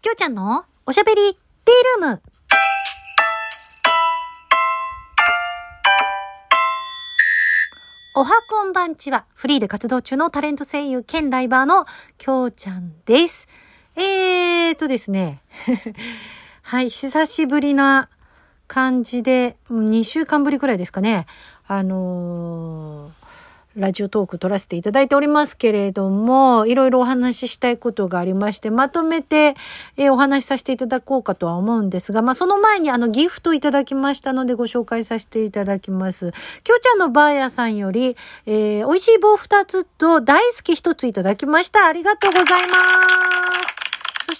きょうちゃんのおしゃべりティールーム。おはこんばんちは、フリーで活動中のタレント声優兼ライバーのきょうちゃんです。えーとですね。はい、久しぶりな感じで、2週間ぶりくらいですかね。あのーラジオトーク撮らせていただいておりますけれども、いろいろお話ししたいことがありまして、まとめて、えー、お話しさせていただこうかとは思うんですが、まあ、その前にあのギフトいただきましたのでご紹介させていただきます。きょうちゃんのバーヤさんより、えー、美味しい棒二つと大好き一ついただきました。ありがとうございます。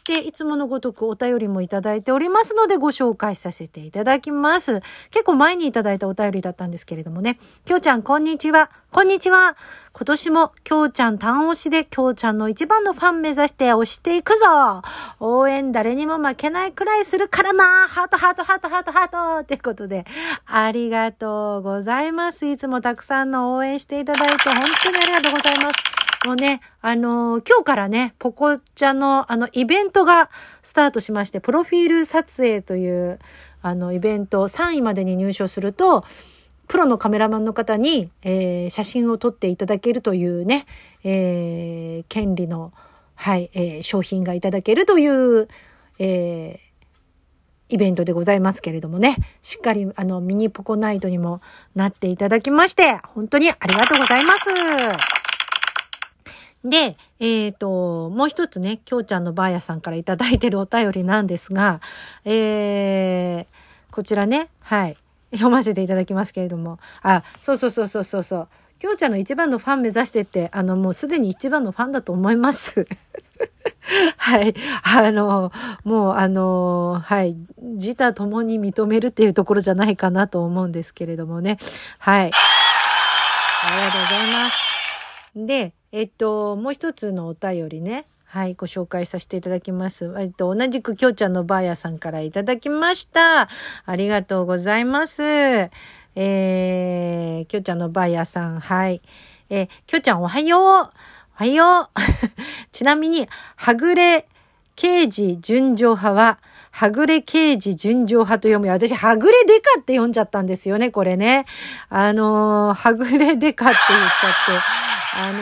ていつものごとくお便りもいただいておりますのでご紹介させていただきます。結構前にいただいたお便りだったんですけれどもね。きょうちゃんこんにちは。こんにちは。今年もきょうちゃん単押しできょうちゃんの一番のファン目指して押していくぞ応援誰にも負けないくらいするからなハートハートハートハートハートってことで、ありがとうございます。いつもたくさんの応援していただいて本当にありがとうございます。もうね、あのー、今日からね、ポコちゃのあのイベントがスタートしまして、プロフィール撮影というあのイベント3位までに入賞すると、プロのカメラマンの方に、えー、写真を撮っていただけるというね、えー、権利の、はい、えー、商品がいただけるという、えー、イベントでございますけれどもね、しっかりあのミニポコナイトにもなっていただきまして、本当にありがとうございます。で、えっ、ー、と、もう一つね、きょうちゃんのばあやさんからいただいてるお便りなんですが、えー、こちらね、はい、読ませていただきますけれども、あ、そうそうそうそうそうそう、きょうちゃんの一番のファン目指してって、あの、もうすでに一番のファンだと思います。はい。あの、もう、あの、はい。自他共に認めるっていうところじゃないかなと思うんですけれどもね。はい。ありがとうございます。で、えっと、もう一つのお便りね。はい、ご紹介させていただきます。えっと、同じくきょうちゃんのばあやさんからいただきました。ありがとうございます。えー、きょうちゃんのばあやさん、はい。えー、きょうちゃんおはようおはよう ちなみに、はぐれ刑事純情派は、はぐれ刑事純情派と読むよ。私、はぐれデカって読んじゃったんですよね、これね。あのー、はぐれデカって言っちゃって。あ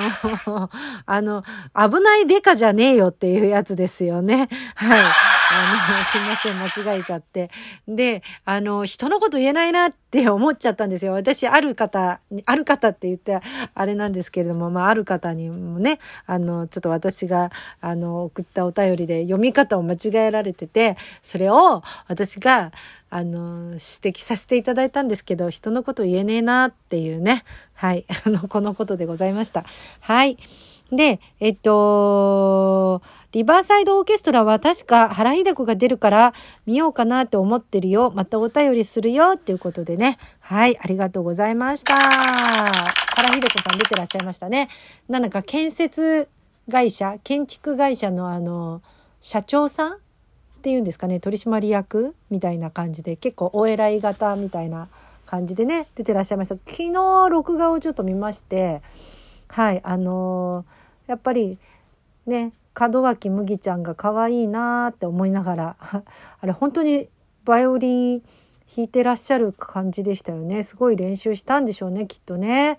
の、あの、危ないデカじゃねえよっていうやつですよね。はい。あの、すいません、間違えちゃって。で、あの、人のこと言えないなって思っちゃったんですよ。私、ある方、ある方って言って、あれなんですけれども、まあ、ある方にもね、あの、ちょっと私が、あの、送ったお便りで読み方を間違えられてて、それを私が、あの、指摘させていただいたんですけど、人のこと言えねえなっていうね。はい。あの、このことでございました。はい。で、えっと、リバーサイドオーケストラは確か原秀子が出るから見ようかなって思ってるよ。またお便りするよっていうことでね。はい、ありがとうございました。原秀子さん出てらっしゃいましたね。なんか建設会社、建築会社のあの、社長さんっていうんですかね、取締役みたいな感じで結構お偉い方みたいな感じでね、出てらっしゃいました。昨日録画をちょっと見まして、はいあのー、やっぱりね門脇麦ちゃんが可愛いなって思いながら あれ本当にバイオリン弾いてらっしゃる感じでしたよねすごい練習したんでしょうねきっとね。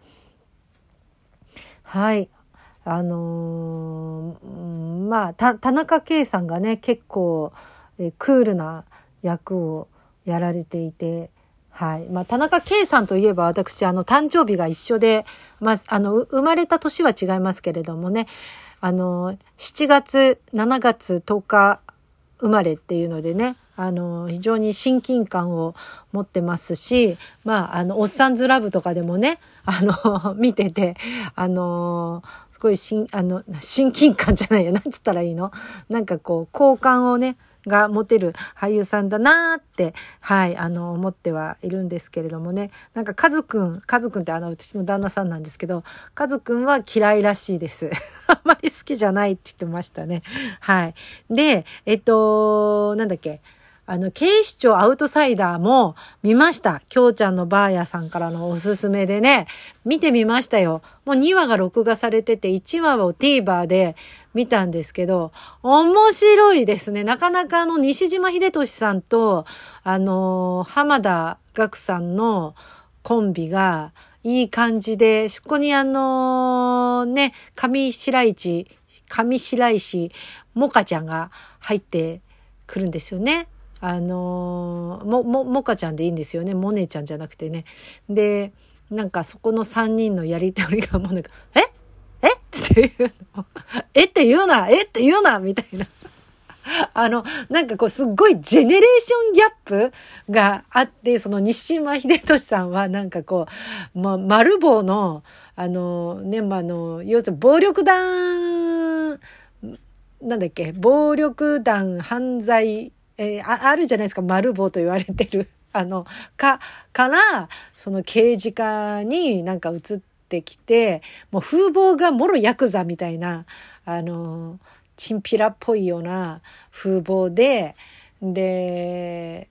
はいあのー、まあ田中圭さんがね結構えクールな役をやられていてはい。まあ、田中圭さんといえば私、あの、誕生日が一緒で、まあ、あの、生まれた年は違いますけれどもね、あの、7月、7月10日生まれっていうのでね、あの、非常に親近感を持ってますし、まあ、あの、おっさんずラブとかでもね、あの、見てて、あの、すごい親、あの、親近感じゃないよ。なんつったらいいの？なんかこう、好感をね、が持てる俳優さんだなーって、はい、あの、思ってはいるんですけれどもね。なんか、カズくん、カズくんってあの、私の旦那さんなんですけど、カズくんは嫌いらしいです。あまり好きじゃないって言ってましたね。はい。で、えっと、なんだっけ？あの、警視庁アウトサイダーも見ました。きょうちゃんのバーヤさんからのおすすめでね、見てみましたよ。もう2話が録画されてて、1話を TVer で見たんですけど、面白いですね。なかなかあの、西島秀俊さんと、あの、浜田岳さんのコンビが、いい感じで、そこにあのね、上白石、上白石もかちゃんが入ってくるんですよね。あのも、も、もかちゃんでいいんですよね。モネちゃんじゃなくてね。で、なんかそこの3人のやりとりがもうなんか、え？え？っていうの。えって言うなえって言うなみたいな。あの、なんかこう、すっごいジェネレーションギャップがあって、その西島秀俊さんはなんかこう、ま、丸棒の、あの、ね、まあ、の、要するに暴力団、なんだっけ、暴力団犯罪、えー、あるじゃないですか、丸棒と言われてる。あの、か、から、その刑事課になんか移ってきて、もう風貌がもろヤクザみたいな、あの、チンピラっぽいような風貌で、で、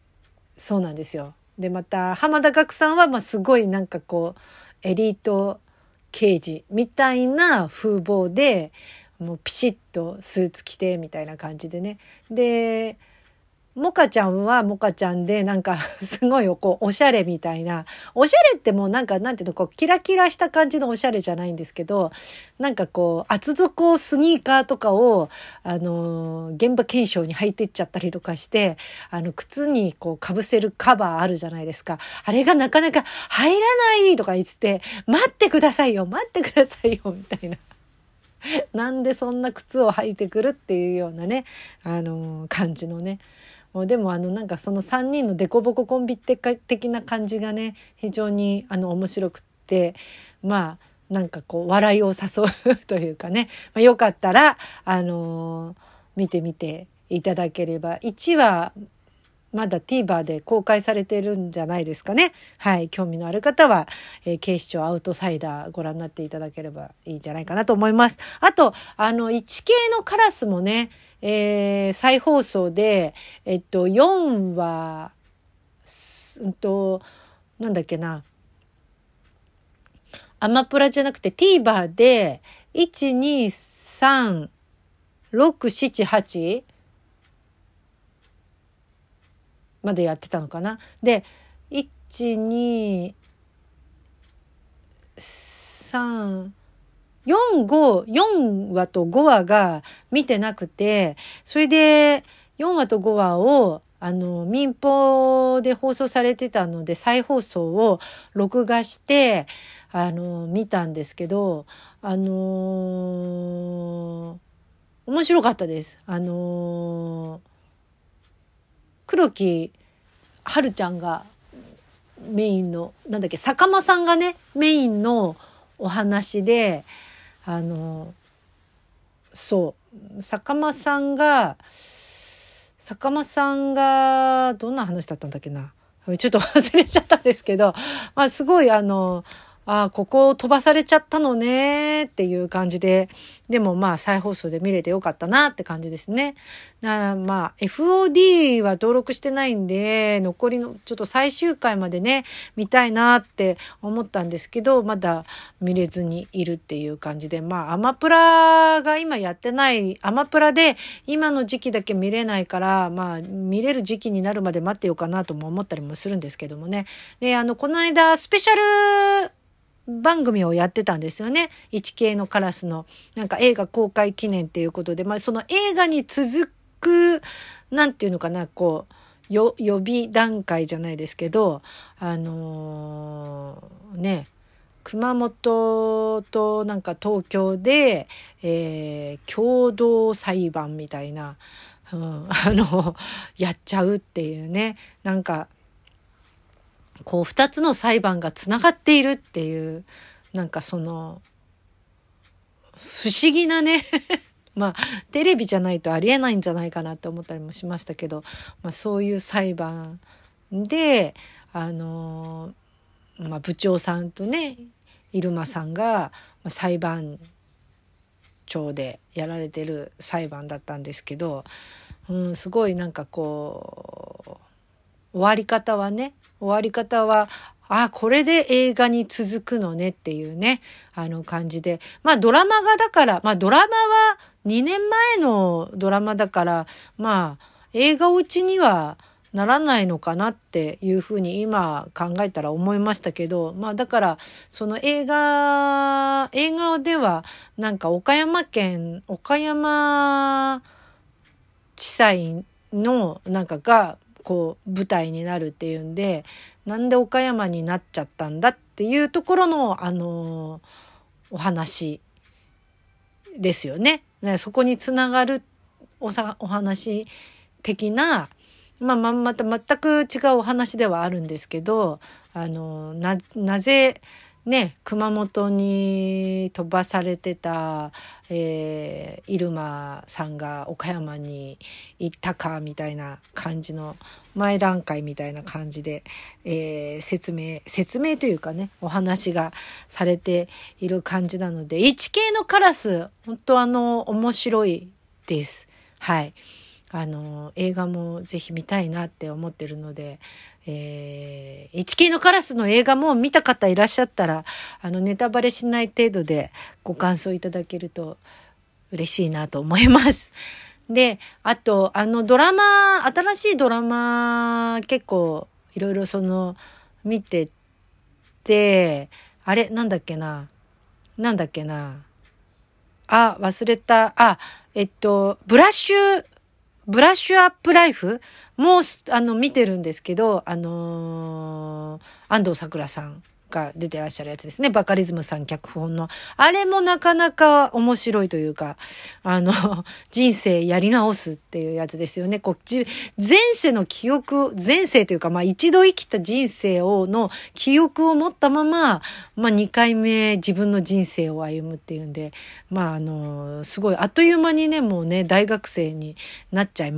そうなんですよ。で、また、浜田岳さんは、ま、すごいなんかこう、エリート刑事みたいな風貌で、もうピシッとスーツ着てみたいな感じでね。で、モカちゃんはモカちゃんで、なんか、すごい、こう、おしゃれみたいな。おしゃれってもうなんか、なんていうの、こう、キラキラした感じのおしゃれじゃないんですけど、なんかこう、厚底スニーカーとかを、あの、現場検証に履いてっちゃったりとかして、あの、靴にこう、被せるカバーあるじゃないですか。あれがなかなか入らないとか言って、待ってくださいよ、待ってくださいよ、みたいな。なんでそんな靴を履いてくるっていうようなね、あの感じのね。もうでもあのなんかその3人の凸凹ココンビ的な感じがね非常にあの面白くってまあなんかこう笑いを誘うというかね、まあ、よかったらあのー、見てみていただければ。1話まだ TVer で公開されてるんじゃないですかね。はい。興味のある方は、えー、警視庁アウトサイダーご覧になっていただければいいんじゃないかなと思います。あと、あの、1系のカラスもね、えー、再放送で、えっと、4話、うんと、なんだっけな、アマプラじゃなくて TVer で、1、2、3、6、7、8までやってたのかな。で、1、2、3、4、5、4話と5話が見てなくて、それで4話と5話をあの、民放で放送されてたので、再放送を録画して、あの、見たんですけど、あのー、面白かったです。あのー、黒木春ちゃんがメインの、なんだっけ、坂間さんがね、メインのお話で、あのそう坂間さんが坂間さんがどんな話だったんだっけな。ちょっと忘れちゃったんですけど、まあ、すごいあのああ、ここを飛ばされちゃったのねっていう感じで、でもまあ再放送で見れてよかったなって感じですね。あまあ FOD は登録してないんで、残りのちょっと最終回までね、見たいなって思ったんですけど、まだ見れずにいるっていう感じで、まあアマプラが今やってない、アマプラで今の時期だけ見れないから、まあ見れる時期になるまで待ってようかなとも思ったりもするんですけどもね。で、あの、この間スペシャル番組をやってたんですよね。1K のカラスの。なんか映画公開記念っていうことで、まあその映画に続く、なんていうのかな、こう、よ、予備段階じゃないですけど、あのー、ね、熊本となんか東京で、えー、共同裁判みたいな、うん、あの、やっちゃうっていうね、なんか、こう二つの裁判がつながっているっていうなんかその不思議なね まあテレビじゃないとありえないんじゃないかなって思ったりもしましたけど、まあ、そういう裁判であの、まあ、部長さんとね入間さんが裁判庁でやられてる裁判だったんですけど、うん、すごいなんかこう、終わり方はね、終わり方は、あ、これで映画に続くのねっていうね、あの感じで。まあドラマがだから、まあドラマは2年前のドラマだから、まあ映画落ちにはならないのかなっていうふうに今考えたら思いましたけど、まあだからその映画、映画ではなんか岡山県、岡山地裁のなんかがこう舞台になるっていうんで、なんで岡山になっちゃったんだっていうところのあのお話ですよね。ねそこにつながるおさお話的なまあ、ま、また全く違うお話ではあるんですけど、あの、な、なぜ、ね、熊本に飛ばされてた、えー、入間さんが岡山に行ったかみたいな感じの前段階みたいな感じで、えー、説明説明というかねお話がされている感じなので 1K のカラス本当あの面白いです。はい。あの、映画もぜひ見たいなって思ってるので、えー、1K のカラスの映画も見た方いらっしゃったら、あの、ネタバレしない程度でご感想いただけると嬉しいなと思います。で、あと、あの、ドラマ、新しいドラマ、結構、いろいろその、見てて、あれ、なんだっけな？なんだっけな？あ、忘れた。あ、えっと、ブラッシュ、ブラッシュアップライフ？もう、あの、見てるんですけど、あのー、安藤桜さん。が出てらっしゃるやつですね。バカリズムさん脚本の。あれもなかなか面白いというか、あの、人生やり直すっていうやつですよね。こっち、前世の記憶、前世というか、まあ一度生きた人生を、の記憶を持ったまま、まあ二回目自分の人生を歩むっていうんで、まああの、すごいあっという間にね、もうね、大学生になっちゃいます。